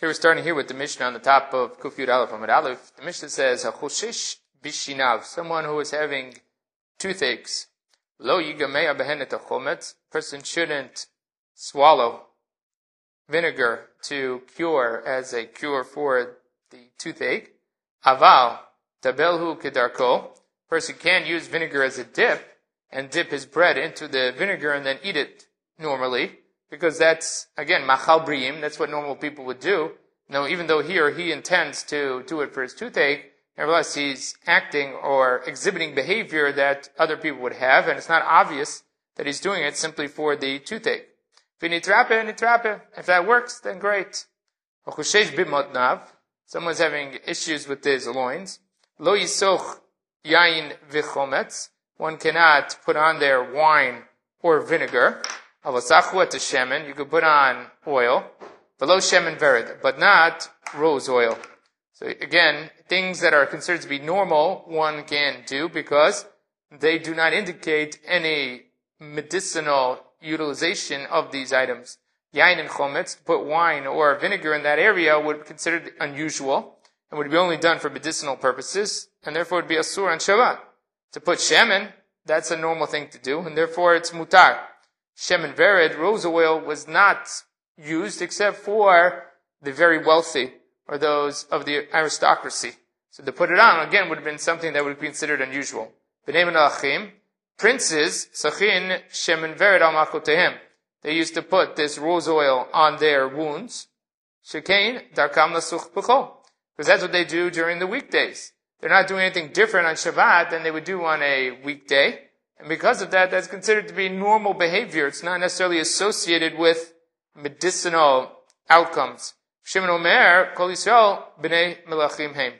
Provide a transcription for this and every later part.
Okay, we're starting here with the Mishnah on the top of Kufyud Aleph Amud Aleph. The Mishnah says, "Hachoshish bishinav," someone who is having toothaches. Lo yigameya behenet chometz. Person shouldn't swallow vinegar to cure as a cure for the toothache. Aval tabelhu kedarko. Person can use vinegar as a dip and dip his bread into the vinegar and then eat it normally because that's, again, machal briim, that's what normal people would do. No, even though here he intends to do it for his toothache, nevertheless he's acting or exhibiting behavior that other people would have, and it's not obvious that he's doing it simply for the toothache. If that works, then great. Someone's having issues with his loins. Lo yisoch yain v'chometz. One cannot put on their wine or vinegar. Avasachua to shemen, you could put on oil, below shemen vered, but not rose oil. So again, things that are considered to be normal, one can do because they do not indicate any medicinal utilization of these items. Yain and chometz, put wine or vinegar in that area would be considered unusual and would be only done for medicinal purposes, and therefore would be asur on Shabbat. To put shemen, that's a normal thing to do, and therefore it's mutar. Shemen vered, rose oil, was not used except for the very wealthy or those of the aristocracy. So to put it on, again, would have been something that would be considered unusual. B'nei Achim, princes, sachin, shemen vered al makotehem. They used to put this rose oil on their wounds. Shekain, darkam lasuch b'chol. Because that's what they do during the weekdays. They're not doing anything different on Shabbat than they would do on a weekday. And because of that, that's considered to be normal behavior. It's not necessarily associated with medicinal outcomes. Shimon Omer, Kol Yisrael, B'nai Melachim Heim.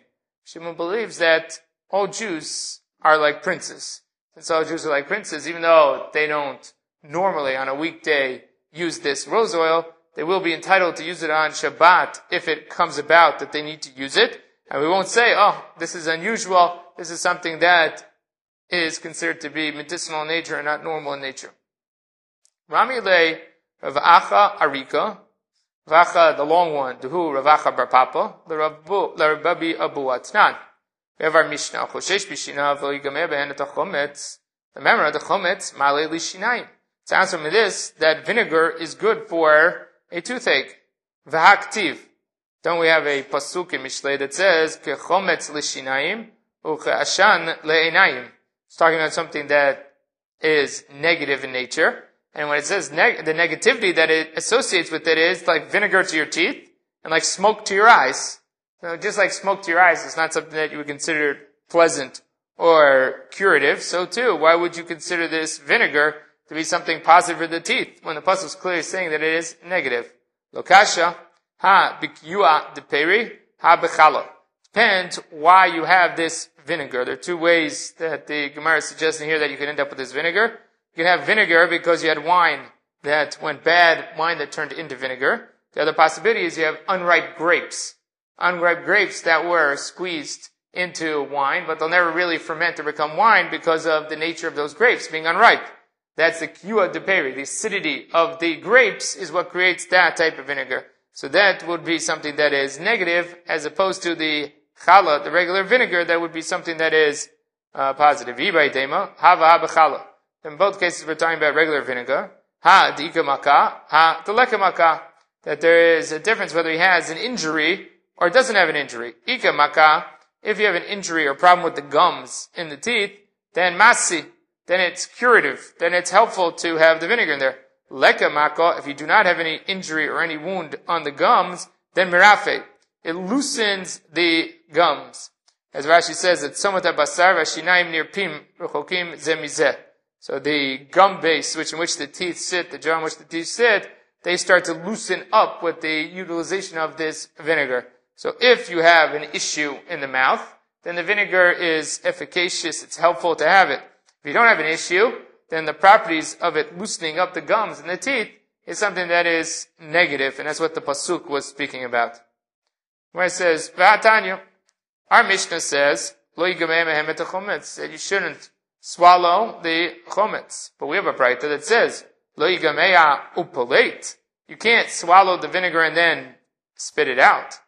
Shimon believes that all Jews are like princes. Since all Jews are like princes, even though they don't normally on a weekday use this rose oil, they will be entitled to use it on Shabbat if it comes about that they need to use it. And we won't say, oh, this is unusual, this is something that is considered to be medicinal in nature and not normal in nature. Rami le Rav Acha Arika, Rav the long one, Duhu Rav Acha Bar Papa, Rabbi Abu Atnan. We have our Mishnah, Choshesh Bishina, V'yigameh Behenet HaChometz, the memory of the Chometz, Malei Lishinayim. It sounds from this that vinegar is good for a toothache. V'haktiv. Don't we have a pasuk in Mishlei that says, Kechometz Lishinayim, U'che'ashan Le'enayim. It's talking about something that is negative in nature. And when it says neg- the negativity that it associates with it is like vinegar to your teeth and like smoke to your eyes. So just like smoke to your eyes is not something that you would consider pleasant or curative. So too, why would you consider this vinegar to be something positive for the teeth when the pasuk is clearly saying that it is negative? Lokasha, ha bikyua de peri, ha bechala. Depends why you have this vinegar. There are two ways that the Gemara is suggesting here that you can end up with this vinegar. You can have vinegar because you had wine that went bad, wine that turned into vinegar. The other possibility is you have unripe grapes. Unripe grapes that were squeezed into wine, but they'll never really ferment or become wine because of the nature of those grapes being unripe. That's the kua de peri. The acidity of the grapes is what creates that type of vinegar. So that would be something that is negative as opposed to the challah, the regular vinegar, that would be something that is uh, positive. Ibaitema, hava haba challah. In both cases, we're talking about regular vinegar. Ha dika maka, ha deleka maka. That there is a difference whether he has an injury or doesn't have an injury. Ika maka, if you have an injury or problem with the gums in the teeth, then masi, then it's curative, then it's helpful to have the vinegar in there. Leka maka, if you do not have any injury or any wound on the gums, then mirafe, it loosens the gums. As Rashi says, it's somat basar v'shinaim nirpim rechokim zemizeh. So the gum base, which in which the teeth sit, the jaw in which the teeth sit, they start to loosen up with the utilization of this vinegar. So if you have an issue in the mouth, then the vinegar is efficacious, it's helpful to have it. If you don't have an issue, then the properties of it loosening up the gums and the teeth is something that is negative, and that's what the Pasuk was speaking about where it says, V'atanya, our Mishnah says, that you shouldn't swallow the chometz. But we have a Braita that says. You can't swallow the vinegar and then spit it out.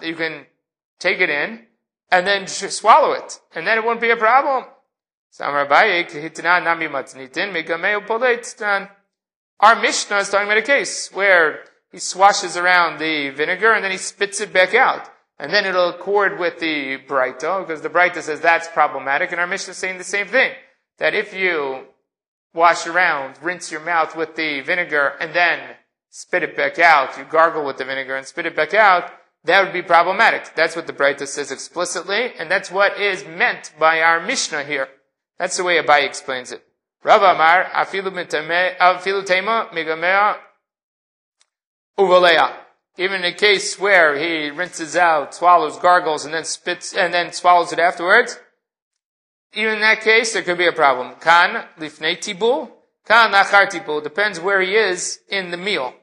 You can take it in and then swallow it, and then it won't be a problem. Our Mishnah is talking about a case where he swashes around the vinegar and then he spits it back out. And then it'll accord with the Braita, because the Braita says that's problematic, and our Mishnah is saying the same thing. That if you wash around, rinse your mouth with the vinegar, and then spit it back out, you gargle with the vinegar and spit it back out, that would be problematic. That's what the Braita says explicitly, and that's what is meant by our Mishnah here. That's the way Abai explains it. Rav Amar, afilu tema Even in a case where he rinses out, swallows, gargles, and then spits, and then swallows it afterwards, even in that case, there could be a problem. Kan lifnei tibul, kan nachar tibul. Depends where he is in the meal.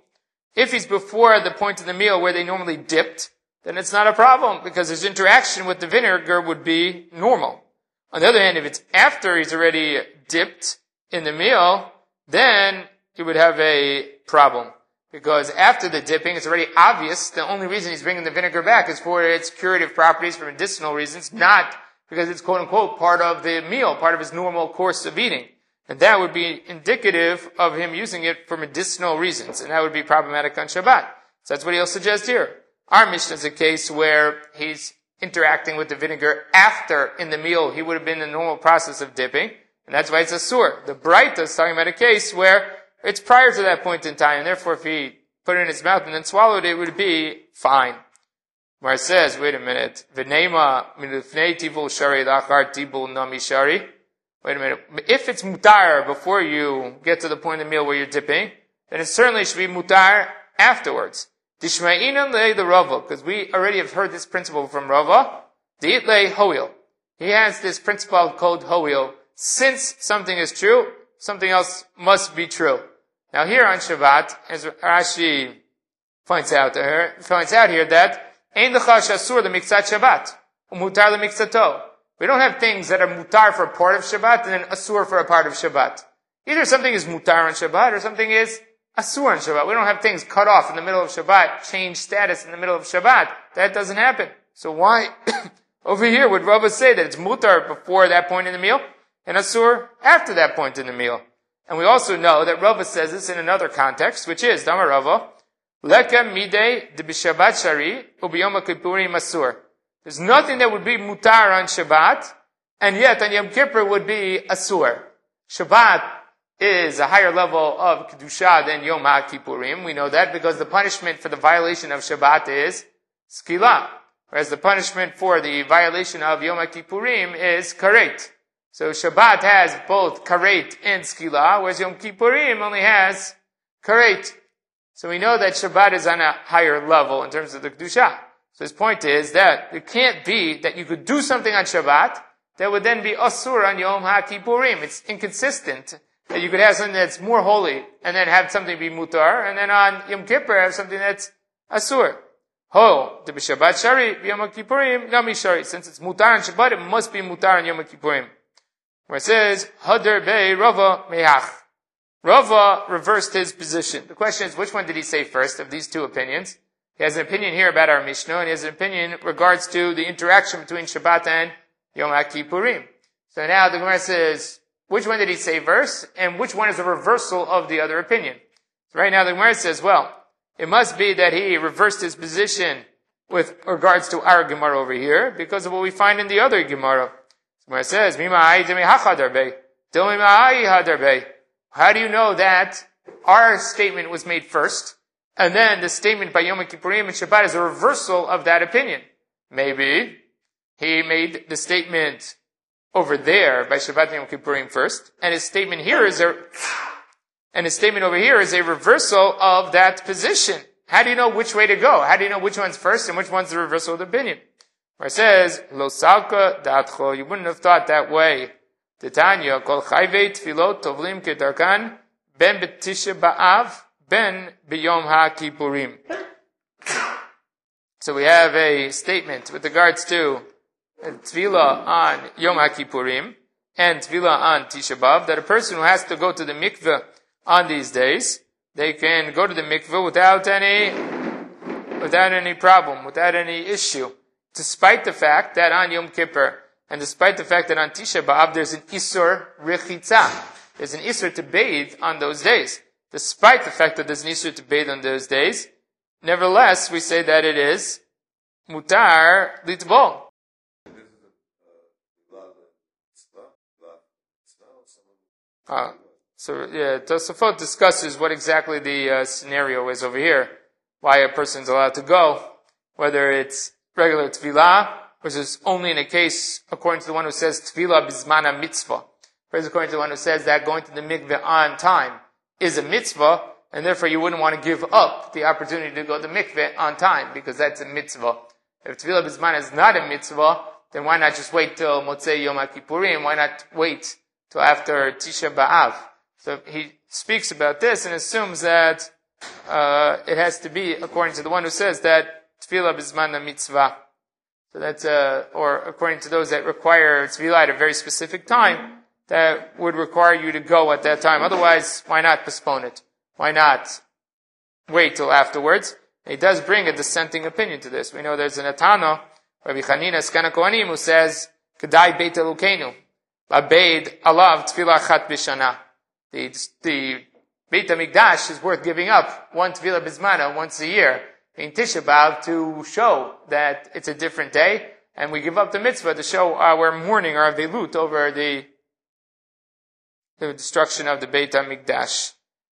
If he's before the point of the meal where they normally dipped, then it's not a problem because his interaction with the vinegar would be normal. On the other hand, if it's after he's already dipped in the meal, then he would have a problem. Because after the dipping, it's already obvious the only reason he's bringing the vinegar back is for its curative properties for medicinal reasons, not because it's quote unquote part of the meal, part of his normal course of eating. And that would be indicative of him using it for medicinal reasons, and that would be problematic on Shabbat. So that's what he'll suggest here. Our Mishnah is a case where he's interacting with the vinegar after in the meal he would have been in the normal process of dipping, and that's why it's a sur. The Braita is talking about a case where it's prior to that point in time, and therefore if he put it in his mouth and then swallowed it, it would be fine. It says, wait a minute. Wait a minute. If it's mutar before you get to the point of meal where you're dipping, then it certainly should be mutar afterwards. Dishma'inan le the Rava, because we already have heard this principle from Rava. Diit le hoil. He has this principle called hoil. Since something is true, something else must be true. Now here on Shabbat, as Rashi points out here, points out here that Ein asur the mikzat Shabbat, umutar the mikzato. We don't have things that are mutar for a part of Shabbat and then asur for a part of Shabbat. Either something is mutar on Shabbat or something is asur on Shabbat. We don't have things cut off in the middle of Shabbat, change status in the middle of Shabbat. That doesn't happen. So why over here would Rava say that it's mutar before that point in the meal and asur after that point in the meal? And we also know that Rava says this in another context, which is Dama Rava, Leka mide de shari ubiyom kippurim asur. There's nothing that would be mutar on Shabbat, and yet on Yom Kippur would be asur. Shabbat is a higher level of kedusha than Yom HaKippurim. We know that because the punishment for the violation of Shabbat is skila, whereas the punishment for the violation of Yom HaKippurim is karet. So Shabbat has both karet and skila, whereas Yom Kippurim only has karet. So we know that Shabbat is on a higher level in terms of the kedusha. So his point is that it can't be that you could do something on Shabbat that would then be asur on Yom HaKippurim. It's inconsistent that you could have something that's more holy and then have something be mutar, and then on Yom Kippur have something that's asur. Ho, the Shabbat Shari, Yom Kippurim, Nami Shari. Since it's mutar on Shabbat, it must be mutar on Yom Kippurim. Where it says, Hadar Be Rava Meach. Rava reversed his position. The question is, which one did he say first of these two opinions? He has an opinion here about our Mishnah, and he has an opinion in regards to the interaction between Shabbat and Yom HaKippurim. So now the Gemara says, which one did he say first, and which one is a reversal of the other opinion? So right now the Gemara says, well, it must be that he reversed his position with regards to our Gemara over here, because of what we find in the other Gemara. The Gemara says, How do you know that our statement was made first, and then the statement by Yom Kippurim and Shabbat is a reversal of that opinion. Maybe he made the statement over there by Shabbat and Yom Kippurim first, and his statement here is a, and his statement over here is a reversal of that position. How do you know which way to go? How do you know which one's first and which one's the reversal of the opinion? Where it says, Lo salka datcho, you wouldn't have thought that way. Titania, kol chayvei tevilot tovlim kedarkan, ben betisha ba'av, ben biyom ha-kippurim. So we have a statement with regards to tevilah on Yom HaKippurim and tevilah on Tisha B'Av that a person who has to go to the mikveh on these days, they can go to the mikveh without any, without any problem, without any issue, despite the fact that on Yom Kippur, and despite the fact that on Tisha B'Av there's an Isur Rechitza, there's an Isur to bathe on those days. Despite the fact that there's an Isur to bathe on those days, nevertheless, we say that it is Mutar Litbol. Uh, so yeah, Tosafot discusses what exactly the uh, scenario is over here, why a person's allowed to go, whether it's regular tevilah, which is only in a case according to the one who says tevilah bismana mitzvah, whereas according to the one who says that going to the mikveh on time is a mitzvah, and therefore you wouldn't want to give up the opportunity to go to the mikveh on time because that's a mitzvah. If tevilah bismana is not a mitzvah, then why not just wait till Motzei Yom Kippurim? Why not wait till after Tisha B'Av. So he speaks about this and assumes that uh, it has to be according to the one who says that tevilah bisman mitzvah. So that's uh, or according to those that require tevilah at a very specific time, that would require you to go at that time. Otherwise, why not postpone it? Why not wait till afterwards? he does bring a dissenting opinion to this. We know there's an Atano, Rabbi Chanina Skana Kohanim, who says, Kedai Beit Eloheinu. Abeid alav tevilah chat b'shana. The, the Beit HaMikdash is worth giving up one tevilah bismana once a year in Tisha B'Av to show that it's a different day, and we give up the mitzvah to show our mourning or our velut over the, the destruction of the Beit HaMikdash.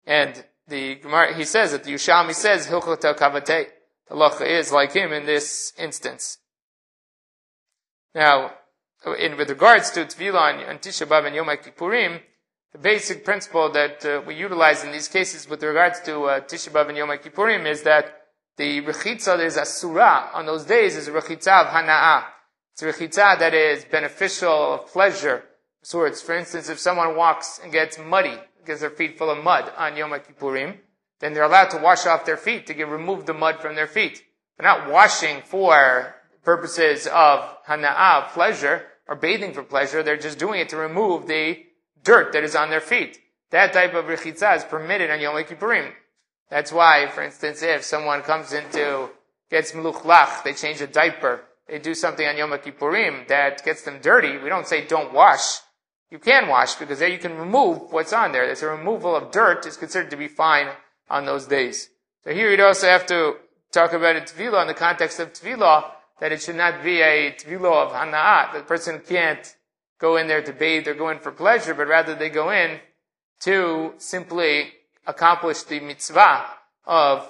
And the Gemara, he says that the Yerushalmi says, Hilchot Kavatei. The Lacha is like him in this instance. Now, in with regards to Tevilah and Tisha B'Av and Yom Kippurim, the basic principle that uh, we utilize in these cases with regards to uh, Tisha B'Av and Yom Kippurim is that the rechitza is asura on those days is a rechitza of hana'ah. It's a rechitza that is beneficial, of pleasure. Sorts. For instance, if someone walks and gets muddy, gets their feet full of mud on Yom Kippurim, then they're allowed to wash off their feet to get remove the mud from their feet. They're not washing for purposes of hana'ah, pleasure or bathing for pleasure. They're just doing it to remove the dirt that is on their feet. That type of rechitza is permitted on Yom Kippurim. That's why, for instance, if someone comes into, gets meluchlach, they change a diaper, they do something on Yom Kippurim that gets them dirty, we don't say don't wash. You can wash because there you can remove what's on there. There's a removal of dirt is considered to be fine on those days. So here you'd also have to talk about a tevilah in the context of tevilah that it should not be a tvilo of hana'at. The person can't go in there to bathe or go in for pleasure, but rather they go in to simply accomplish the mitzvah of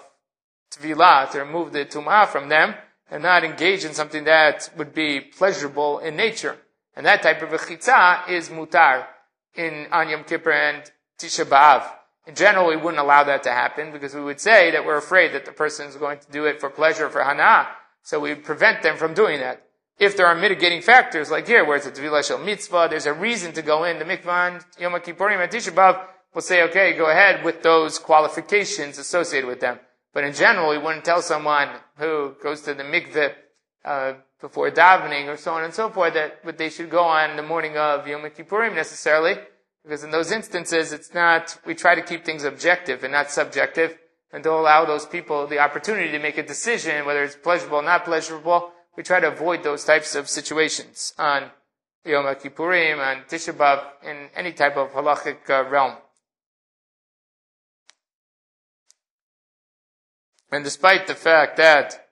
tvilah, to remove the tumah from them, and not engage in something that would be pleasurable in nature. And that type of a chitza is mutar in on Yom Kippur and Tisha B'Av. In general, we wouldn't allow that to happen because we would say that we're afraid that the person is going to do it for pleasure, for hana, so we prevent them from doing that. If there are mitigating factors, like here, where it's a Tevilah Shel Mitzvah, there's a reason to go in the mikvah Yom Kippurim and Tisha B'Av, we'll say, okay, go ahead with those qualifications associated with them. But in general, we wouldn't tell someone who goes to the mikveh uh, before davening or so on and so forth that but they should go on the morning of Yom Kippurim necessarily, because in those instances, it's not. We try to keep things objective and not subjective and to allow those people the opportunity to make a decision, whether it's pleasurable or not pleasurable. We try to avoid those types of situations on Yom Kippurim and Tisha B'Av in any type of halachic uh, realm. And despite the fact that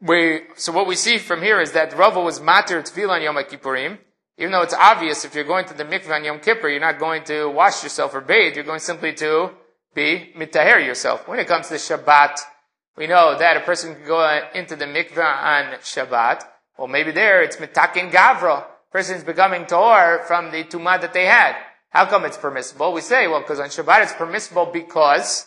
we, so what we see from here is that Rava was matir tevilah on Yom Kippurim, even though it's obvious if you're going to the mikveh on Yom Kippur, you're not going to wash yourself or bathe, you're going simply to be mitaher yourself. When it comes to Shabbat, we know that a person can go into the mikveh on Shabbat. Well, maybe there it's mitakin gavra. Person is becoming tor from the tumah that they had. How come it's permissible? We say, well, because on Shabbat it's permissible because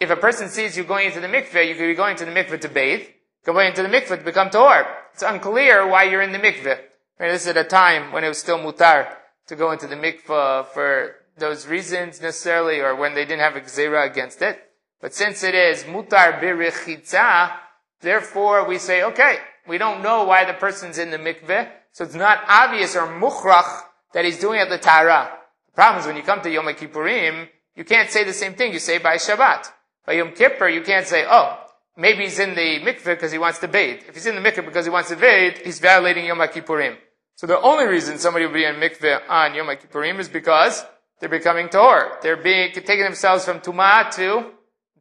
if a person sees you going into the mikveh, you could be going to the mikveh to bathe, going into the mikveh to become tor. It's unclear why you're in the mikveh. Right, this is at a time when it was still mutar to go into the mikveh for those reasons necessarily, or when they didn't have a gzera against it. But since it is mutar birichitza, therefore we say, okay, we don't know why the person's in the mikveh, so it's not obvious or mukhrach that he's doing it the tara. The problem is when you come to Yom Kippurim, you can't say the same thing you say by Shabbat. By Yom Kippur, you can't say, oh, maybe he's in the mikveh because he wants to bathe. If he's in the mikveh because he wants to bathe, he's violating Yom Kippurim. So the only reason somebody will be in mikveh on Yom Kippurim is because they're becoming tahor. They're being, taking themselves from tumah to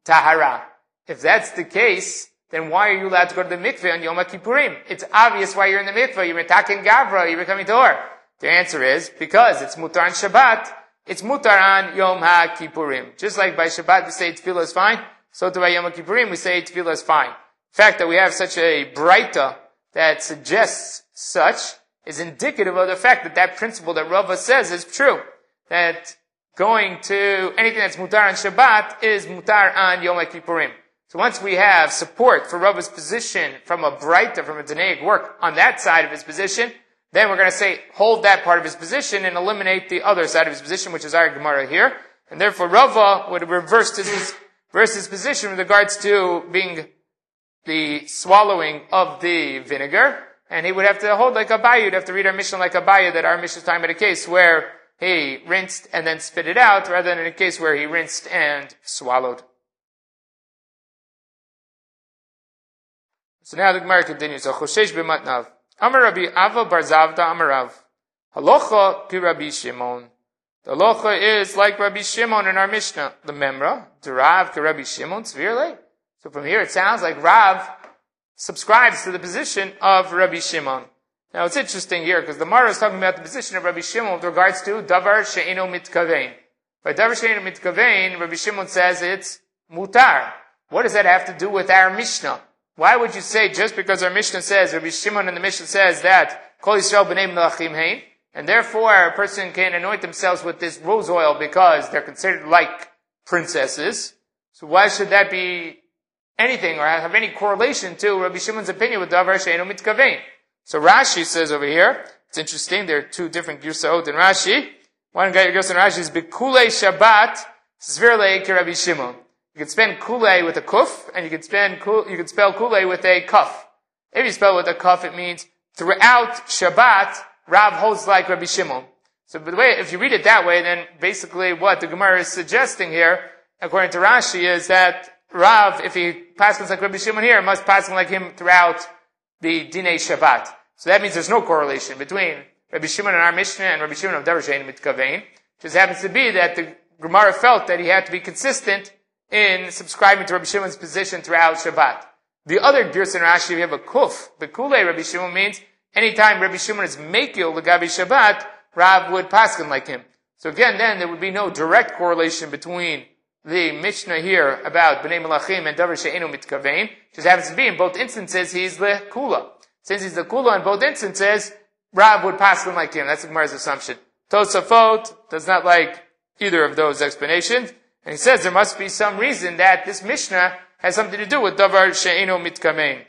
tahara. If that's the case, then why are you allowed to go to the mikveh on Yom Kippurim? It's obvious why you're in the mikveh. You're attacking Gavra. You're becoming tahor. The answer is because it's mutar on Shabbat. It's mutar on Yom HaKippurim. Just like by Shabbat we say tevilah is fine, so to by Yom Kippurim we say tevilah is fine. The fact that we have such a breita that suggests such is indicative of the fact that that principle that Rava says is true. That going to anything that's mutar on Shabbat is mutar on Yom Kippurim. So once we have support for Rava's position from a breita, from a Tannaic work on that side of his position, then we're going to say, hold that part of his position and eliminate the other side of his position, which is our Gemara here. And therefore Rava would reverse his, his position with regards to being the swallowing of the vinegar. And he would have to hold like Abaye. You'd have to read our Mishnah like Abaye that our Mishnah is talking about a case where he rinsed and then spit it out rather than in a case where he rinsed and swallowed. So now the Gemara continues. Amar Rabbi Ava Barzavda Amarav. Halocha pi Rabbi Shimon. The halacha is like Rabbi Shimon in our Mishnah. The Memra, Derav ki Rabbi Shimon Tzvirle. So from here it sounds like Rav subscribes to the position of Rabbi Shimon. Now it's interesting here because the Mara is talking about the position of Rabbi Shimon with regards to Davar She'ino Mitkavein. By Davar She'ino Mitkavein, Rabbi Shimon says it's mutar. What does that have to do with our Mishnah? Why would you say just because our Mishnah says, Rabbi Shimon in the Mishnah says that Kol Yisrael b'nei melachim hein, and therefore a person can anoint themselves with this rose oil because they're considered like princesses. So why should that be anything or have any correlation to Rabbi Shimon's opinion with Davar Sheinu Mitkavein? So Rashi says over here, it's interesting, there are two different Girsaot in Rashi. One guy Girsa in Rashi is Bekule Shabbat Zvirle Rabbi Shimon. You can spell kule with a kuf, and you can spell you can spell kule with a kuf. If you spell with a kuf, it means throughout Shabbat, Rav holds like Rabbi Shimon. So, by the way, if you read it that way, then basically what the Gemara is suggesting here, according to Rashi, is that Rav, if he passes like Rabbi Shimon here, must pass like him throughout the Dinei Shabbat. So that means there's no correlation between Rabbi Shimon and our Mishnah and Rabbi Shimon of Devarshain Mitkavein. Just happens to be that the Gemara felt that he had to be consistent in subscribing to Rabbi Shimon's position throughout Shabbat. The other Girsan Rashi, we have a kuf. Bekule Rabbi Shimon means anytime Rabbi Shimon is mekil legabi Shabbat, Rav would paskin like him. So again, then there would be no direct correlation between the Mishnah here about Bnei Malachim and Davar She'enu Mitkavein. Just happens to be in both instances he's the kula. Since he's the kula in both instances, Rav would paskin like him. That's the Gemara's assumption. Tosafot does not like either of those explanations. And he says there must be some reason that this Mishnah has something to do with Davar She'eno Mitkavein.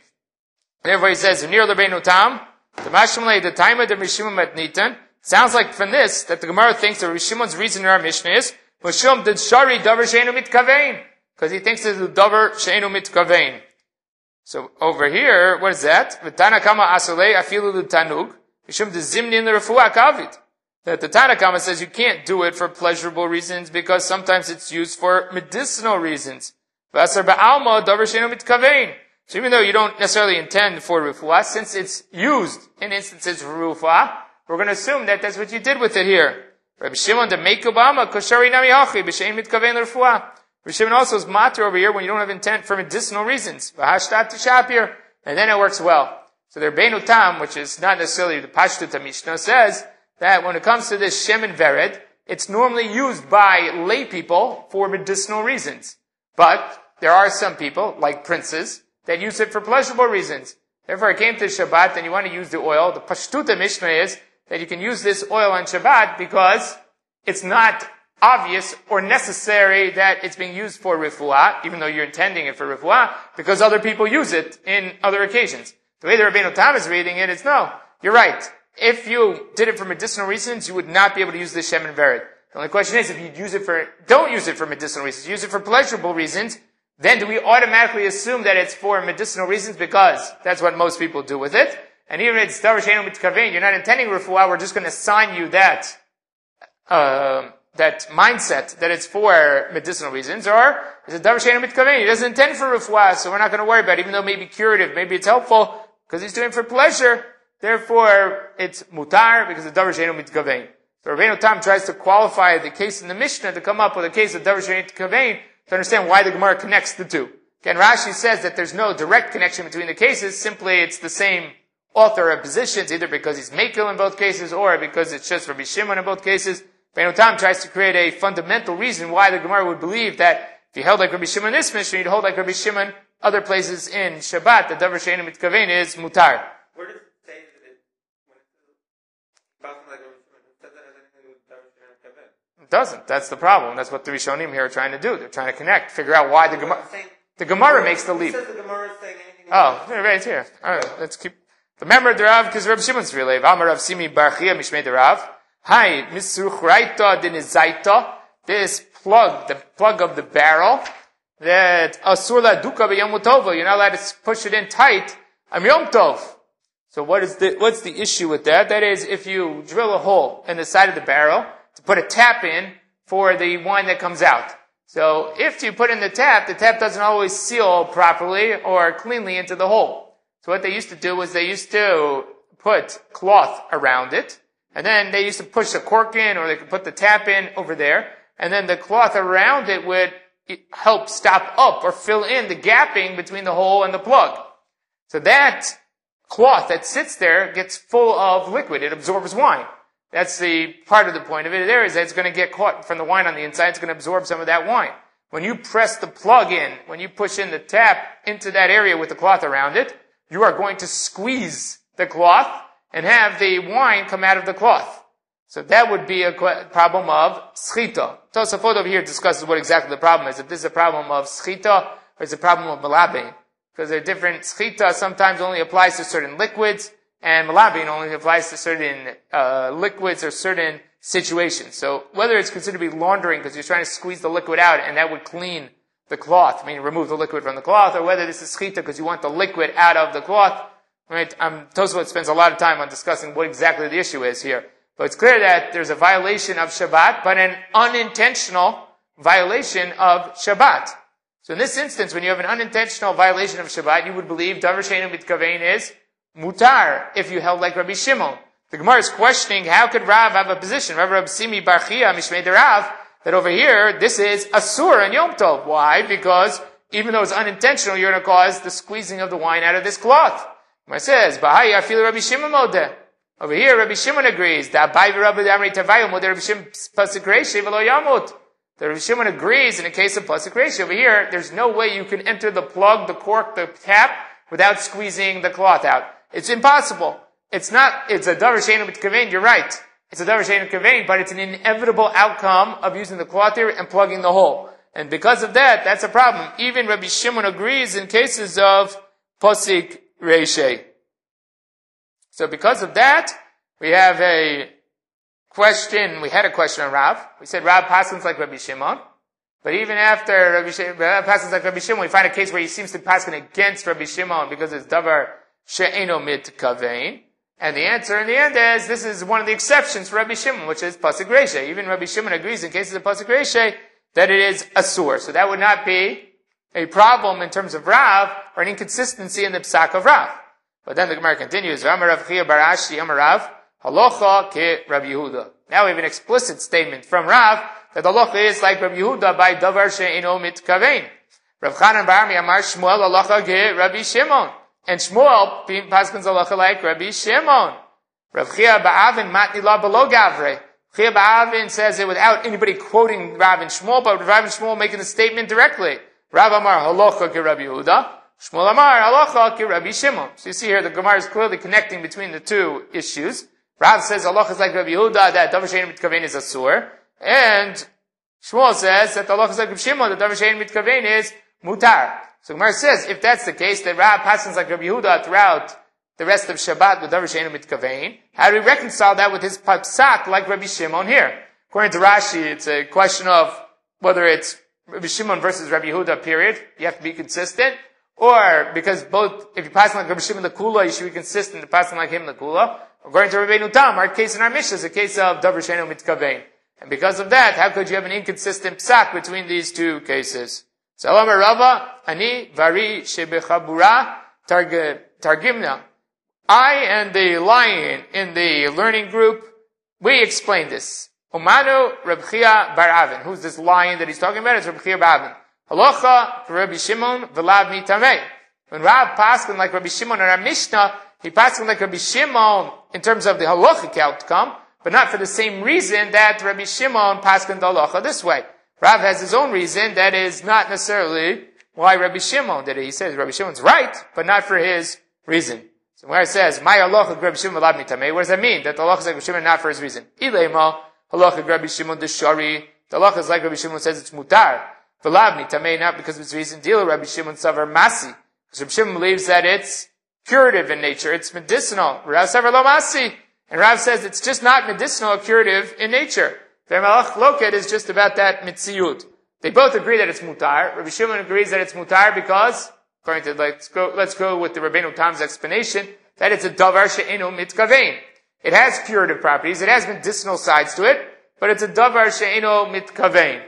Therefore he says, Near Lebeinu Tam, the Mashmalei, the time of the Rishimon Matnitan, sounds like from this that the Gemara thinks that Rishimon's reason in our Mishnah is, Mashum did Shari Davar She'eno Mitkavein. Because he thinks it's the Davar She'eno Mitkavein. So over here, what is that? V'tana kama asalei afilu tanug. Mishum de zimnin refuah kavit that the Tanakhama says you can't do it for pleasurable reasons because sometimes it's used for medicinal reasons. So even though you don't necessarily intend for refuah, since it's used in instances for refuah, we're going to assume that that's what you did with it here. Rabbi Shimon, the Meikubama, Koshari Nami Hachi, B'Shein Mitkavein Refuah. Rabbi Shimon also is matter over here when you don't have intent for medicinal reasons. V'hashtat Tishapir. And then it works well. So their Beinu Tam, which is not necessarily the Pashtut Mishnah, says that when it comes to this Shemin Vered, it's normally used by lay people for medicinal reasons. But there are some people, like princes, that use it for pleasurable reasons. Therefore, I came to Shabbat and you want to use the oil. The Pashtuta Mishnah is that you can use this oil on Shabbat because it's not obvious or necessary that it's being used for refuah, even though you're intending it for refuah, because other people use it in other occasions. The way the Rabbeinu Tam is reading it is no, you're right if you did it for medicinal reasons, you would not be able to use the Shemen Vered. The only question is, if you use it for, don't use it for medicinal reasons, use it for pleasurable reasons, then do we automatically assume that it's for medicinal reasons because that's what most people do with it? And even if it's Davar Shenu Mitkavein, you're not intending refuah, we're just going to assign you that, uh, that mindset that it's for medicinal reasons, or is it davar sheinu mitkavein? He doesn't intend for refuah, so we're not going to worry about it, even though it may be curative, maybe it's helpful, because he's doing it for pleasure. Therefore, it's mutar, because the davar sheinu mitkavein. So Rabbeinu Tam tries to qualify the case in the Mishnah to come up with a case of davar sheinu mitkavein to understand why the Gemara connects the two. Again, Rashi says that there's no direct connection between the cases, simply it's the same author of positions, either because he's Mekil in both cases, or because it's just Rabbi Shimon in both cases. Ben Tam tries to create a fundamental reason why the Gemara would believe that if you held like Rabbi Shimon in this Mishnah, you'd hold like Rabbi Shimon other places in Shabbat, the Davar Shein Mitkavein is mutar. Where does it say that it, when it's about like a says that has anything to do with Davar Shein Kaven? It doesn't. That's the problem. That's what the Rishonim here are trying to do. They're trying to connect, figure out why the Gemara, the Gemara makes the leap. The Gemara is saying anything. Oh, yeah, right here. All right, let's keep. Remember the Rav because Rav Shimon's relay. Amar Rav Simi Barchia Mishmei the Rav. Hi, Misruchraita Dinizaita. This plug, the plug of the barrel, that Asula Duka Yom Tova. You're not allowed to push it in tight. I'm Yom Tov. So what is the, what's the issue with that? That is, if you drill a hole in the side of the barrel put a tap in for the wine that comes out. So if you put in the tap, the tap doesn't always seal properly or cleanly into the hole. So what they used to do was they used to put cloth around it, and then they used to push the cork in, or they could put the tap in over there, and then the cloth around it would help stop up or fill in the gapping between the hole and the plug. So that cloth that sits there gets full of liquid. It absorbs wine. That's the part of the point of it there is that it's going to get caught from the wine on the inside. It's going to absorb some of that wine. When you press the plug in, when you push in the tap into that area with the cloth around it, you are going to squeeze the cloth and have the wine come out of the cloth. So that would be a problem of schita. Tosafot over here discusses what exactly the problem is. If this is a problem of schita or is a problem of malabe. Because there are different schita sometimes only applies to certain liquids and malabin only applies to certain uh, liquids or certain situations. So whether it's considered to be laundering because you're trying to squeeze the liquid out and that would clean the cloth, meaning remove the liquid from the cloth, or whether this is schita because you want the liquid out of the cloth, right? Um, Tosfot spends a lot of time on discussing what exactly the issue is here. But it's clear that there's a violation of Shabbat, but an unintentional violation of Shabbat. So in this instance, when you have an unintentional violation of Shabbat, you would believe Davar Sheinu is mutar, if you held like Rabbi Shimon. The Gemara is questioning, how could Rav have a position? Rav Rav Simi Barchia Mishmei Rav, that over here, this is Asur and Yom Tov. Why? Because even though it's unintentional, you're going to cause the squeezing of the wine out of this cloth. It says, Bahai, I feel Rabbi Shimon Modeh. Over here, Rabbi Shimon agrees that by Rabbi Damri Tavayu Modeh Rabbi Shimon Pasuk Reishi Velo Yamut. The Rabbi Shimon agrees in a case of Pasuk. Over here, there's no way you can enter the plug, the cork, the tap without squeezing the cloth out. It's impossible. It's not, it's a Davar Sheinu Mitkavein, you're right. It's a Davar Sheinu Mitkavein, but it's an inevitable outcome of using the cloth here and plugging the hole. And because of that, that's a problem. Even Rabbi Shimon agrees in cases of Pasik Reishe. So because of that, we have a question, we had a question on Rav. We said Rav passes like Rabbi Shimon. But even after Rabbi Shimon, passes like Rabbi Shimon, we find a case where he seems to pass against Rabbi Shimon because it's Davar She'eno Mitkavein. And the answer in the end is, this is one of the exceptions for Rabbi Shimon, which is Pasuk Reshe. Even Rabbi Shimon agrees in cases of Pasuk Reshe that it is a Asur. So that would not be a problem in terms of Rav or an inconsistency in the Psak of Rav. But then the Gemara continues, Rav Chia Barashi Amarav, Halocha ke Rabbi Yehuda. Now we have an explicit statement from Rav that the halacha is like Rabbi Yehuda by Davar She'eno Mitkavein. Rav Chanan Barmi Amar Shmuel Halacha ke Rabbi Shimon. And Shmuel paskins halacha like Rabbi Shimon. Rav Chia Ba'avin matni la below Gavre. Chia Ba'avin says it without anybody quoting Rav and Shmuel, but Rav and Shmuel making the statement directly. Rav Amar halacha ke Rabbi Yehuda. Shmuel Amar halacha ki Rabbi Shimon. So you see here the Gemara is clearly connecting between the two issues. Rav says halacha is like Rabbi Yehuda that Davar Shein Mitkavein is Asur, and Shmuel says that halacha is like Rabbi Shimon that Davar Shein Mitkavein is Mutar. So Gemara says if that's the case that Rav passes like Rabbi Yehuda throughout the rest of Shabbat with Davar Shein Mitkavein, how do we reconcile that with his psak like Rabbi Shimon here? According to Rashi, it's a question of whether it's Rabbi Shimon versus Rabbi Yehuda. Period. You have to be consistent. Or, because both, if you pass like Rabbi Shimon the Kula, you should be consistent to passing like him the Kula. According to Rabbeinu Tam, our case in our Mishnah is a case of Davar Shenu Mitkavein. And because of that, how could you have an inconsistent psak between these two cases? Salam Rava, Ani, Vari, Shebechabura, Targimna. I and the lion in the learning group, we explained this. Umanu Rabchia Baravin. Who's this lion that he's talking about? It's Rabchia Baravin. Halacha Rabbi Shimon Velav Mitameh. When Rav Paskin like Rabbi Shimon and our Mishnah, he Paskin like Rabbi Shimon in terms of the halachic outcome, but not for the same reason that Rabbi Shimon Paskin the halacha this way. Rav has his own reason that is not necessarily why Rabbi Shimon did it. He says Rabbi Shimon's right, but not for his reason. So where it says, My halacha Rabbi Shimon Velav Mitameh, what does that mean? That the halacha is like Rabbi Shimon not for his reason. Ilema halacha Rabbi Shimon Deshari. The halacha is like Rabbi Shimon says it's mutar. V'lavni tamei not because of his reason. Deal Rabbi Shimon savar masi. Because Rabbi Shimon believes that it's curative in nature. It's medicinal. Rav savar lo masi. And Rav says it's just not medicinal or curative in nature. Vermalach loket is just about that mitziyut. They both agree that it's mutar. Rabbi Shimon agrees that it's mutar because, according to let's go, let's go with the Rabbeinu Tam's explanation, that it's a davar she'enu mitkavein. It has curative properties. It has medicinal sides to it, but it's a davar she'eno mitkavein.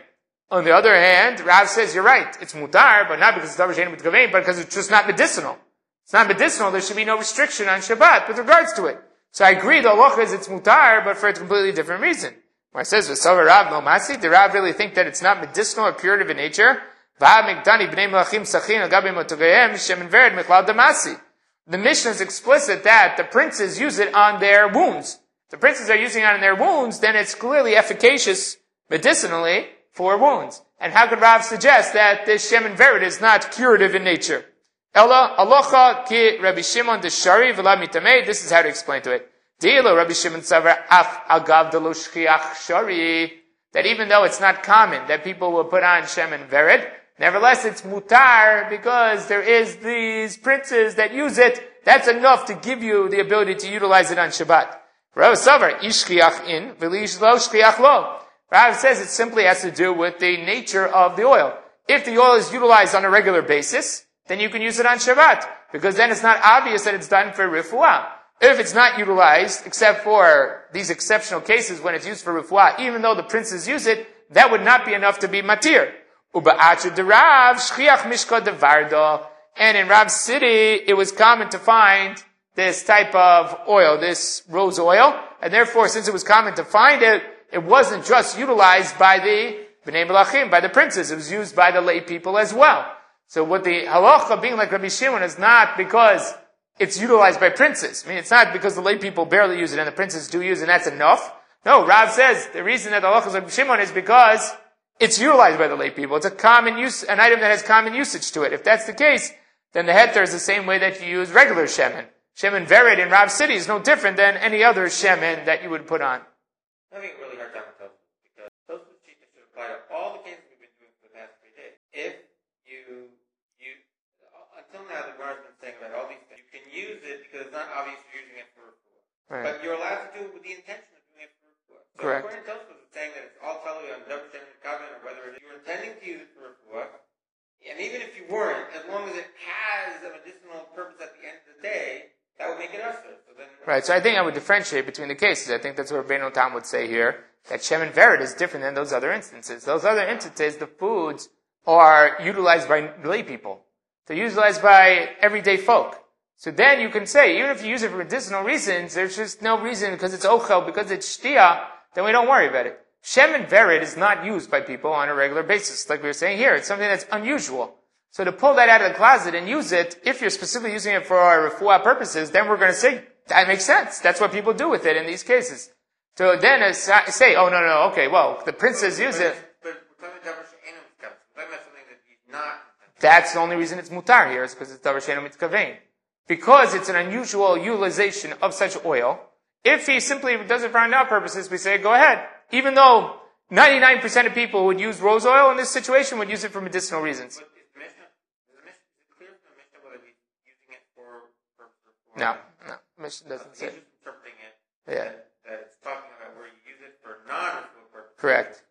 On the other hand, Rav says you're right. It's mutar, but not because it's davar she'eno mitkavein, but because it's just not medicinal. It's not medicinal. There should be no restriction on Shabbat with regards to it. So I agree. The halacha is it's mutar, but for a completely different reason. Where it says v'savar Rav no masi, did Rav really think that it's not medicinal or curative in nature? The Mishnah is explicit that the princes use it on their wounds. The princes are using it on their wounds, then it's clearly efficacious medicinally for wounds. And how could Rav suggest that this Shemen Vered is not curative in nature? Ella alocha ki Rabbi Shimon deshari v'la. This is how to explain to it. Deilo Rabbi Shimon savar af agav delo shari. That even though it's not common that people will put on Shemin Vered, Nevertheless, it's mutar because there is these princes that use it. That's enough to give you the ability to utilize it on Shabbat. Rav Savar, ishkiach in, v'lish lo shkiach lo. Rav says it simply has to do with the nature of the oil. If the oil is utilized on a regular basis, then you can use it on Shabbat, because then it's not obvious that it's done for refuah. If it's not utilized, except for these exceptional cases when it's used for refuah, even though the princes use it, that would not be enough to be matir. And in Rav's city, it was common to find this type of oil, this rose oil. And therefore, since it was common to find it, it wasn't just utilized by the Bnei Melachim, by the princes. It was used by the lay people as well. So what the halacha being like Rabbi Shimon is not because it's utilized by princes. I mean, it's not because the lay people barely use it and the princes do use it and that's enough. No, Rav says the reason that the halacha is Rabbi Shimon is because it's utilized by the lay people. It's a common use, an item that has common usage to it. If that's the case, then the heter is the same way that you use regular shemen. Shemen vered in Rav City is no different than any other shemen that you would put on. I think really hard time with Tofu because Tofu cheapness should apply to all the cases we've been doing for the past three days. If you you until now the Gemara's been saying about all these things, you can use it because it's not obvious you're using it for refuah. Right. But you're allowed to do it with the intention of doing it for refuah. So Correct. according to Tofu, it's saying that it's all totally on double shemen covenant or whether it is, you're intending to use it for refuah. And even if you weren't, as long as it has a medicinal purpose at the end of the day, that would make it usher. So then, Right, so I think I would differentiate between the cases. I think that's what Rabbeinu Tam would say here, that Shemen Vered is different than those other instances. Those other instances, the foods are utilized by lay people. They're utilized by everyday folk. So then you can say, even if you use it for medicinal reasons, there's just no reason because it's ochel, because it's shtia, then we don't worry about it. Shemen Vered is not used by people on a regular basis, like we were saying here. It's something that's unusual. So to pull that out of the closet and use it, if you're specifically using it for our refuah purposes, then we're going to say, that makes sense. That's what people do with it in these cases. So then uh, say, oh no, no, okay, well, the princes use it. it's- but we're talking about double shemen covenant. We're talking about something that he's not. That's the only reason it's mutar here, is because it's davar mitkavein. Because it's an unusual utilization of such oil, if he simply does it for our purposes, we say, go ahead. Even though 99% of people would use rose oil in this situation would use it for medicinal reasons. No, no, Mishnah uh, So doesn't say. just interpreting it. Yeah. That, it's talking about where you use it for non-ritual purposes. Correct.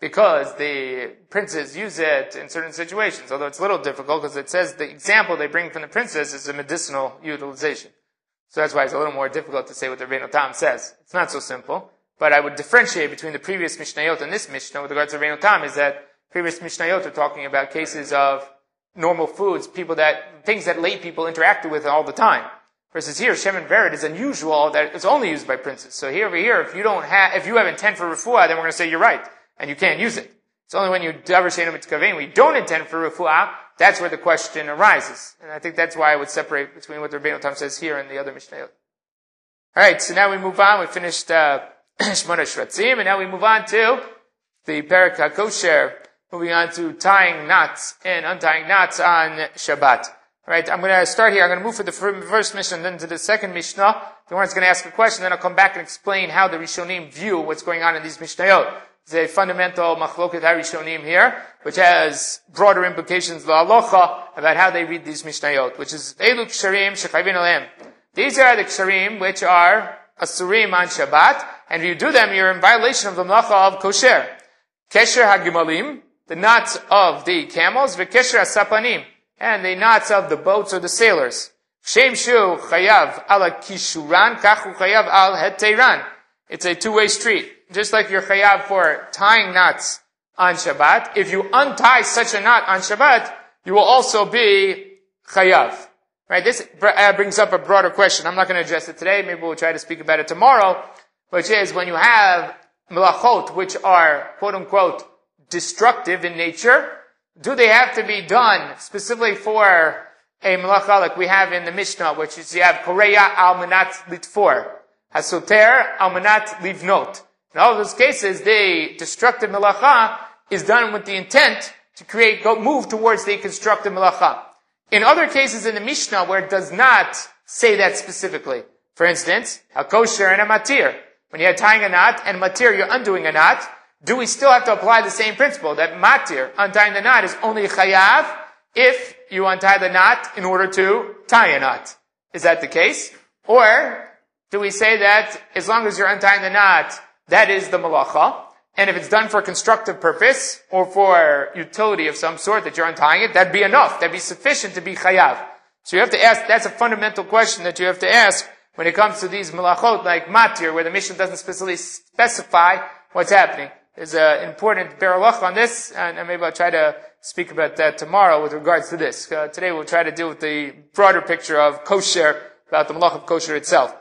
Because the princes use it in certain situations, although it's a little difficult because it says the example they bring from the princes is a medicinal utilization. So that's why it's a little more difficult to say what the Rebbeinu Tam says. It's not so simple. But I would differentiate between the previous Mishnayot and this Mishnah with regards to Reino Tam is that previous Mishnayot are talking about cases of normal foods, people that, things that lay people interacted with all the time. Versus here, Shemen Vered is unusual that it's only used by princes. So here over here, if you don't have, if you have intent for refuah, then we're going to say you're right, and you can't use it. It's only when you davar sheinu mitkavein, you don't intend for refuah, that's where the question arises. And I think that's why I would separate between what the Rabbeinu Tam says here and the other Mishnayot. Alright, so now we move on. We finished, uh, Shmona Shratzim, and now we move on to the Perak moving on to tying knots and untying knots on Shabbat. Right, I'm going to start here. I'm going to move for the first Mishnah, then to the second Mishnah. The one is going to ask a question, then I'll come back and explain how the Rishonim view what's going on in these Mishnayot. There's a fundamental Machloket HaRishonim here, which has broader implications, the Alocha, about how they read these Mishnayot, which is Elu Ksharim Shechayvin Aleim. These are the Ksharim which are Asurim on Shabbat, and if you do them, you're in violation of the Melacha of Kosher. Kesher HaGimalim, the knots of the camels, V'Kesher HaSapanim, and the knots of the boats or the sailors. Shem shu chayav ala kishuran, kachu chayav al heteran. It's a two-way street. Just like you're chayav for tying knots on Shabbat, if you untie such a knot on Shabbat, you will also be chayav. Right? This uh, brings up a broader question. I'm not going to address it today. Maybe we'll try to speak about it tomorrow. Which is when you have melachot, which are quote unquote destructive in nature, do they have to be done specifically for a melacha like we have in the Mishnah, which is you have koreya al manat litfor, hasoter al manat livnot. In all those cases, the destructive melacha is done with the intent to create, go, move towards the constructive melacha. In other cases in the Mishnah where it does not say that specifically, for instance, hakosher and a matir, when you're tying a knot and matir, you're undoing a knot, do we still have to apply the same principle that matir, untying the knot, is only chayav if you untie the knot in order to tie a knot? Is that the case? Or do we say that as long as you're untying the knot, that is the malacha, and if it's done for a constructive purpose or for utility of some sort that you're untying it, that'd be enough. That'd be sufficient to be chayav. So you have to ask, that's a fundamental question that you have to ask when it comes to these malachot like matir, where the mission doesn't specifically specify what's happening. There's an important Biur Halacha on this, and maybe I'll try to speak about that tomorrow with regards to this. Uh, today we'll try to deal with the broader picture of kosher, about the malach of kosher itself.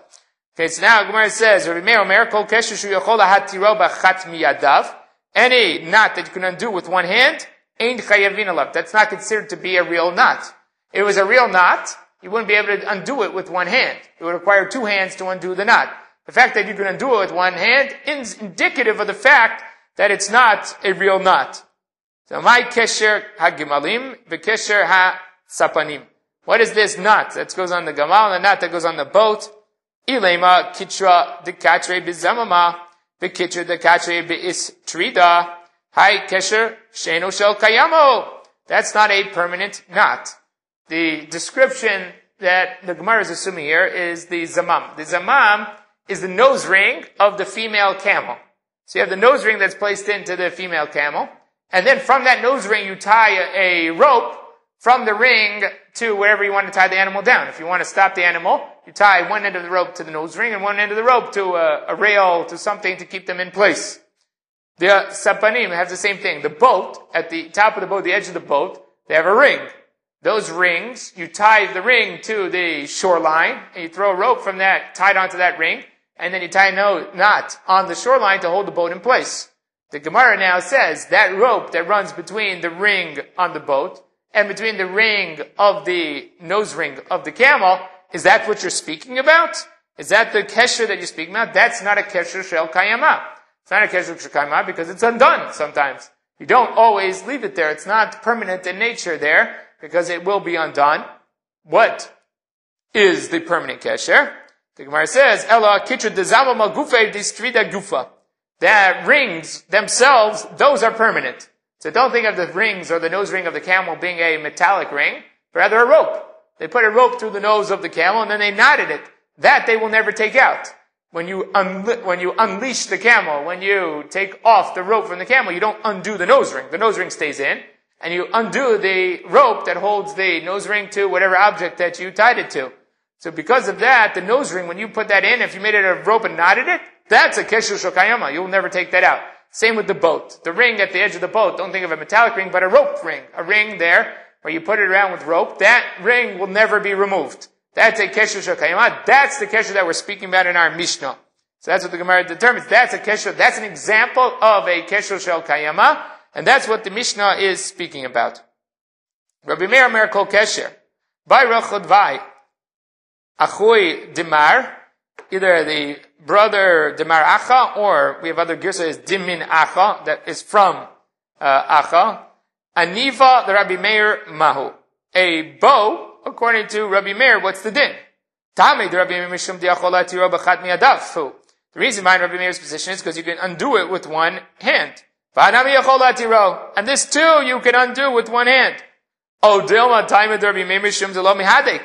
Okay, so now Gemara says, Rabbi Meir Omer, Kol kesher shu yochol hatiro b'chat miyadav. Any knot that you can undo with one hand, ain't chayavin alav. That's not considered to be a real knot. If it was a real knot, you wouldn't be able to undo it with one hand. It would require two hands to undo the knot. The fact that you can undo it with one hand is indicative of the fact that it's not a real knot. So my kesher ha-gimalim, v'kesher ha-sapanim. What is this knot that goes on the gamal, the knot that goes on the boat? Ilema kitra dekatre bizamama, v'kitra dekatre be'is trida. Hi kesher sheno shel kayamo. That's not a permanent knot. The description that the Gemara is assuming here is the zamam. The zamam is the nose ring of the female camel. So you have the nose ring that's placed into the female camel, and then from that nose ring you tie a, a rope from the ring to wherever you want to tie the animal down. If you want to stop the animal, you tie one end of the rope to the nose ring and one end of the rope to a, a rail, to something to keep them in place. The uh, sapanim have the same thing. The boat, at the top of the boat, the edge of the boat, they have a ring. Those rings, you tie the ring to the shoreline, and you throw a rope from that, tied onto that ring, and then you tie a knot on the shoreline to hold the boat in place. The Gemara now says that rope that runs between the ring on the boat and between the ring of the nose ring of the camel, is that what you're speaking about? Is that the kesher that you're speaking about? That's not a kesher shel kayama. It's not a kesher shel kayama because it's undone sometimes. You don't always leave it there. It's not permanent in nature there because it will be undone. What is the permanent kesher? The Gemara says, Ella kitra dezama gufe gufa. The rings themselves, those are permanent. So don't think of the rings or the nose ring of the camel being a metallic ring, but rather a rope. They put a rope through the nose of the camel and then they knotted it. That they will never take out. When you, unli- when you unleash the camel, when you take off the rope from the camel, you don't undo the nose ring. The nose ring stays in, and you undo the rope that holds the nose ring to whatever object that you tied it to. So because of that, the nose ring, when you put that in, if you made it a rope and knotted it, That's a kesher shokayama. You'll never take that out. Same with the boat. The ring at the edge of the boat. Don't think of a metallic ring, but a rope ring. A ring there where you put it around with rope. That ring will never be removed. That's a kesher shokayama. That's the kesher that we're speaking about in our Mishnah. So that's what the Gemara determines. That's a kesher. That's an example of a kesher shel kayama, and that's what the Mishnah is speaking about. Rabbi Meir Mer Kol Kesher. By Rachod Vai. Achui Dimar. Either the brother Dimar Acha, or we have other girsa is Dimin Acha, that is from uh, Acha. Aniva, the Rabbi Meir Mahu. A bow, according to Rabbi Meir, what's the din? Tame, the Rabbi Meir Mishum Diachola Tiro Bachat Miadav. The reason behind Rabbi Meir's position is because you can undo it with one hand. And this too you can undo with one hand. Oh, Dilma time of Rabbi Meir Mishum Mihadik.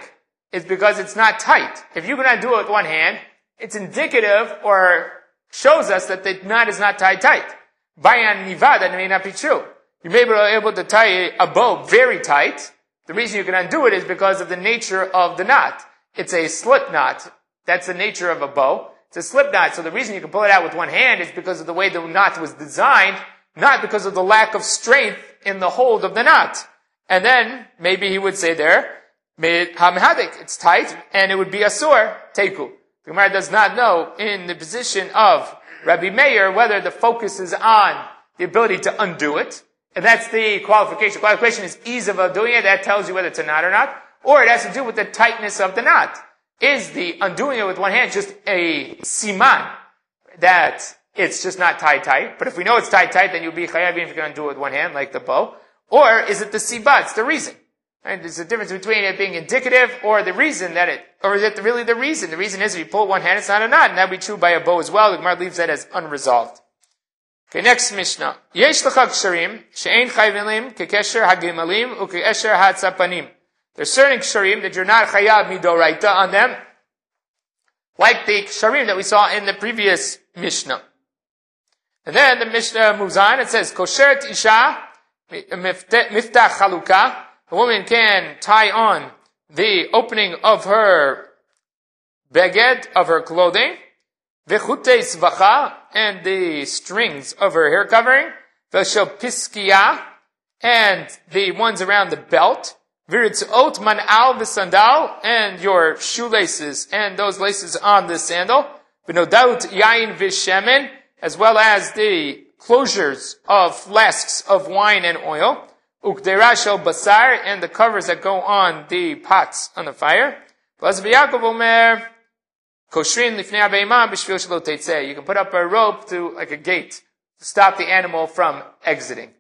It's because it's not tight. If you can undo it with one hand, it's indicative or shows us that the knot is not tied tight. By Bayan niva, that may not be true. You may be able to tie a bow very tight. The reason you can undo it is because of the nature of the knot. It's a slip knot. That's the nature of a bow. It's a slip knot. So the reason you can pull it out with one hand is because of the way the knot was designed, not because of the lack of strength in the hold of the knot. And then maybe he would say there, it's tight, and it would be a sore teku. The Gemara does not know in the position of Rabbi Meir whether the focus is on the ability to undo it, and that's the qualification. The qualification is ease of undoing it. That tells you whether it's a knot or not, or it has to do with the tightness of the knot. Is the undoing it with one hand just a siman that it's just not tied tight? But if we know it's tied tight, then you'll be chayav if you can undo it with one hand, like the bow. Or is it the siba? It's the reason. Right? There's a difference between it being indicative or the reason that it, or is it really the reason? The reason is if you pull one hand, it's not a knot, and that would be true by a bow as well. The Gemara leaves that as unresolved. Okay, next Mishnah. Yesh ksharim, she'ein chayvilim, kekesher hagimalim, ukeesher hatzapanim. There's certain ksharim that you're not chayav midoraita on them, like the ksharim that we saw in the previous Mishnah. And then the Mishnah moves on, it says, kosheret isha, miftach chaluka, a woman can tie on the opening of her beged, of her clothing, v'chute svacha, and the strings of her hair covering, v'shel piskia, and the ones around the belt, v'ritzot man al v'sandal, and your shoelaces, and those laces on the sandal, v'nodaut yain v'shemen, as well as the closures of flasks of wine and oil, Ukderashel basar, and the covers that go on the pots on the fire. You can put up a rope to, like a gate, to stop the animal from exiting.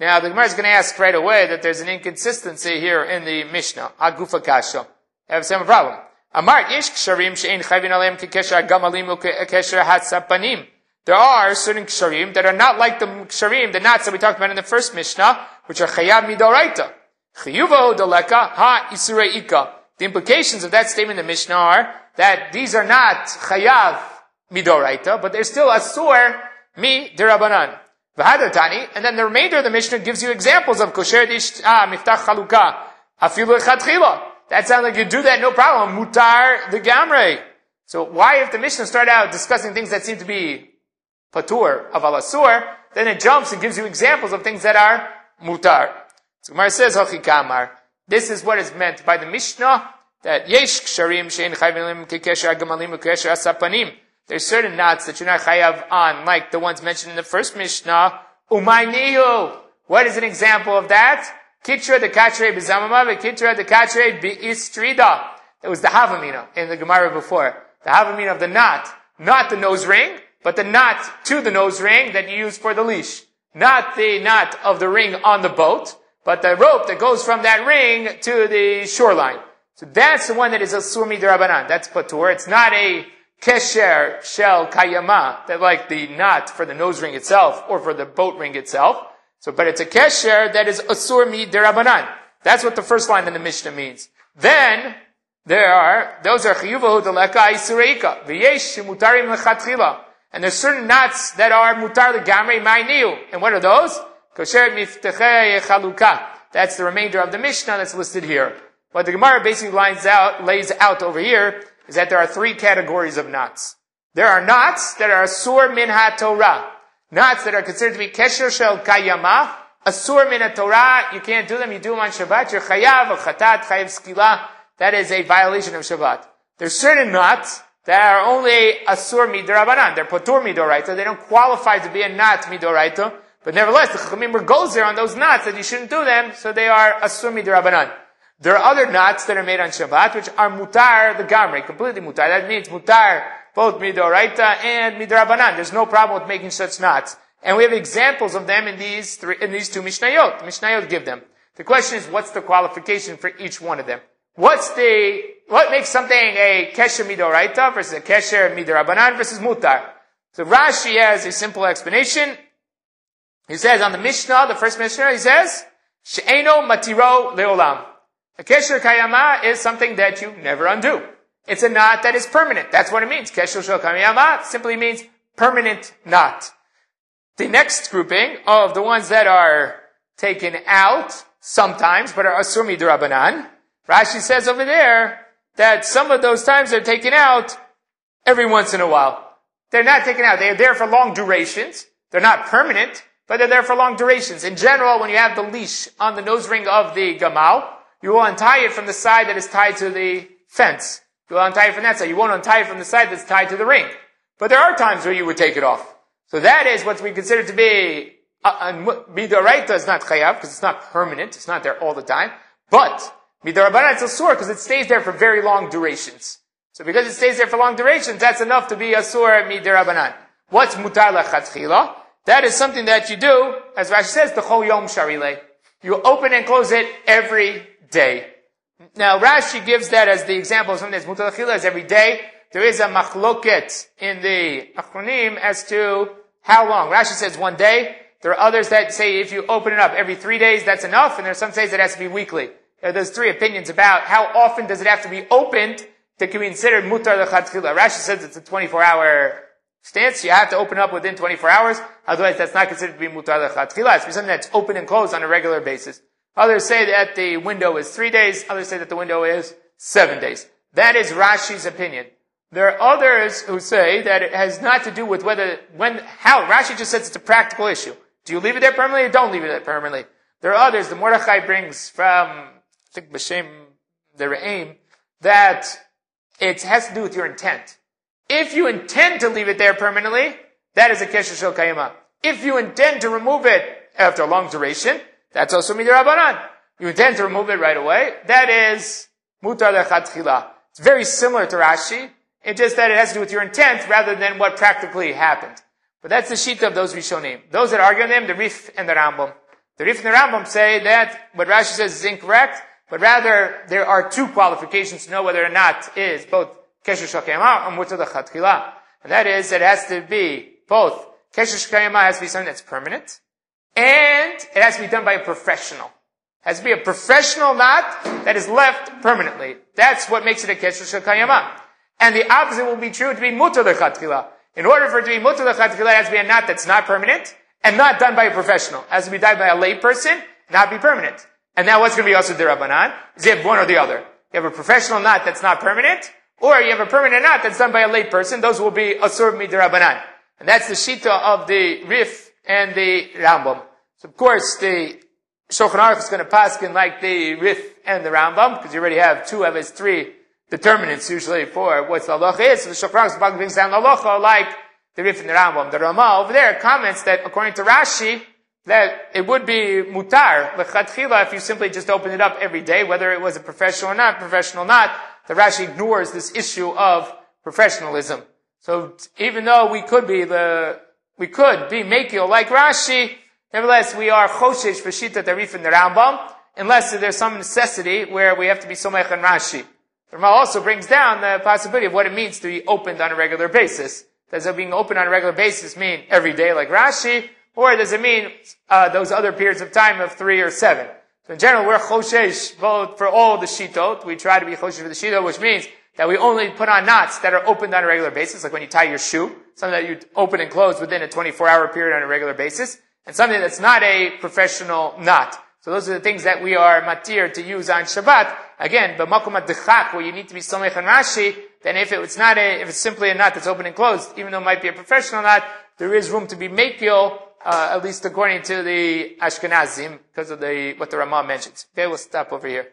Now, the Gemara is going to ask right away that there's an inconsistency here in the Mishnah. Agufa kasha. I have the same problem. Amar yesh ksharim she'en chayvin aleim eh, hatzapanim. There are certain ksharim that are not like the ksharim, the knots that we talked about in the first Mishnah, which are chayav midoraita. Chiyuvo doleka ha isureika. The implications of that statement in the Mishnah are that these are not chayav midoraita, but they're still asur mi derabanan. V'hadatani, and then the remainder of the Mishnah gives you examples of kosher dish ah, miftach chaluka, afilu echatchila. That sounds like you do that, no problem. Mutar the gamre. So why, if the Mishnah started out discussing things that seem to be patur of alasur, then it jumps and gives you examples of things that are mutar. So Gemara says, Hachikamar. This is what is meant by the Mishnah, that yesh ksharim shein chayvilim kekesher agamalim ukesher asapanim. There's certain knots that you're not chayav on, like the ones mentioned in the first Mishnah. Umaynihu. What is an example of that? Kitra de katre bezamama, kitra de katre beistrida. That was the havamina in the Gemara before. The havamina of the knot, not the nose ring, but the knot to the nose ring that you use for the leash. Not the knot of the ring on the boat, but the rope that goes from that ring to the shoreline. So that's the one that is a surmi derabanan. That's patur. It's not a kesher shel kayama, that like the knot for the nose ring itself or for the boat ring itself. So, but it's a kesher that is asur mi derabanan. That's what the first line in the Mishnah means. Then, there are, those are chiyuvahu deleka isureika. V'yesh mutarim lechatchila. And there's certain knots that are mutar legamrei ma'iniu. And what are those? Kosher miftechei chaluka. That's the remainder of the Mishnah that's listed here. What the Gemara basically lines out, lays out over here is that there are three categories of knots. There are knots that are asur min ha-Torah. Knots that are considered to be kesher shel kayama, asur min ha-Torah. You can't do them. You do them on Shabbat. You're chayav chatat, chayav skila. That is a violation of Shabbat. There's certain knots that are only asur midorabanan. They're potur midoraita. They don't qualify to be a knot midoraita. But nevertheless, the Chachamim goes there on those knots that you shouldn't do them, so they are asur midorabanan. There are other knots that are made on Shabbat, which are mutar the gamri, completely mutar. That means mutar both midoraita and midorabanan. There's no problem with making such knots. And we have examples of them in these three, in these two Mishnayot. Mishnayot give them. The question is, what's the qualification for each one of them? What's the, what makes something a kesher midoraita versus a kesher midorabanan versus mutar? So Rashi has a simple explanation. He says on the Mishnah, the first Mishnah, he says, She'eno matiro leolam. A kesher kayama is something that you never undo. It's a knot that is permanent. That's what it means. Kesher shel kayama simply means permanent knot. The next grouping of the ones that are taken out sometimes, but are asumi durabanan, Rashi says over there that some of those times are taken out every once in a while. They're not taken out. They're there for long durations. They're not permanent, but they're there for long durations. In general, when you have the leash on the nose ring of the gamal, you will untie it from the side that is tied to the fence. You will untie it from that side. You won't untie it from the side that's tied to the ring. But there are times where you would take it off. So that is what we consider to be, uh, midoraita is not chayav, because it's not permanent. It's not there all the time. But, Midarabanan, it's a sore because it stays there for very long durations. So because it stays there for long durations, that's enough to be a sore midarabanan. What's mutar lechatchila? That is something that you do, as Rashi says, the chol yom sharile. You open and close it every day. Now Rashi gives that as the example of something that's mutar lechatchila is every day. There is a machloket in the achronim as to how long. Rashi says one day. There are others that say if you open it up every three days, that's enough, and there are some say that it has to be weekly. Uh, There's three opinions about how often does it have to be opened to be considered mutar lechatchila. Rashi says it's a 24 hour stance. You have to open up within 24 hours. Otherwise, that's not considered to be mutar lechatchila. It's something that's open and closed on a regular basis. Others say that the window is three days. Others say that the window is seven days. That is Rashi's opinion. There are others who say that it has not to do with whether, when, how. Rashi just says it's a practical issue. Do you leave it there permanently or don't leave it there permanently? There are others, the Mordechai brings from think B'Shem, their aim, that it has to do with your intent. If you intend to leave it there permanently, that is a kesher shel kayama. If you intend to remove it after a long duration, that's also midir You intend to remove it right away, that is mutar lechatchila. It's very similar to Rashi, it's just that it has to do with your intent rather than what practically happened. But that's the sheet of those Rishonim. Those that argue on them, the Rif and the Rambam. The Rif and the Rambam say that what Rashi says is incorrect, but rather there are two qualifications to know whether or not is both kesher shakayama and mutar lechatchila. And that is, it has to be both kesher shakayama has to be something that's permanent, and it has to be done by a professional. It has to be a professional knot that is left permanently. That's what makes it a kesher shakayama. And the opposite will be true to be mutar lechatchila. In order for it to be mutar lechatchila, it has to be a knot that's not permanent and not done by a professional. It has to be done by a lay person, not be permanent. And now what's going to be also derabanan? Is you have one or the other. You have a professional knot that's not permanent, or you have a permanent knot that's done by a late person. Those will be asur midirabanan. And that's the shita of the Rif and the Rambam. So of course the Shulchan Aruch is going to pass in like the Rif and the Rambam, because you already have two of his three determinants usually for what the halacha is. So the Shulchan Aruch brings down the halacha like the Rif and the Rambam. The Ramah over there comments that according to Rashi, that it would be mutar, lechatchila, if you simply just open it up every day, whether it was a professional or not, professional or not, the Rashi ignores this issue of professionalism. So even though we could be the, we could be makil like Rashi, nevertheless we are choshesh v'shita tarif in the Rambam, unless there's some necessity where we have to be somech and Rashi. The Ramah also brings down the possibility of what it means to be opened on a regular basis. Does it being opened on a regular basis mean every day like Rashi? Or does it mean uh, those other periods of time of three or seven? So in general, we're choshesh both for all the shitot. We try to be choshesh for the shitot, which means that we only put on knots that are opened on a regular basis, like when you tie your shoe, something that you open and close within a 24-hour period on a regular basis, and something that's not a professional knot. So those are the things that we are matir to use on Shabbat. Again, b'makom adchak, where you need to be somech and Rashi, then if it's not a, if it's simply a knot that's open and closed, even though it might be a professional knot, there is room to be makil uh, at least according to the Ashkenazim, because of the what the Ramah mentions. Okay, we'll stop over here.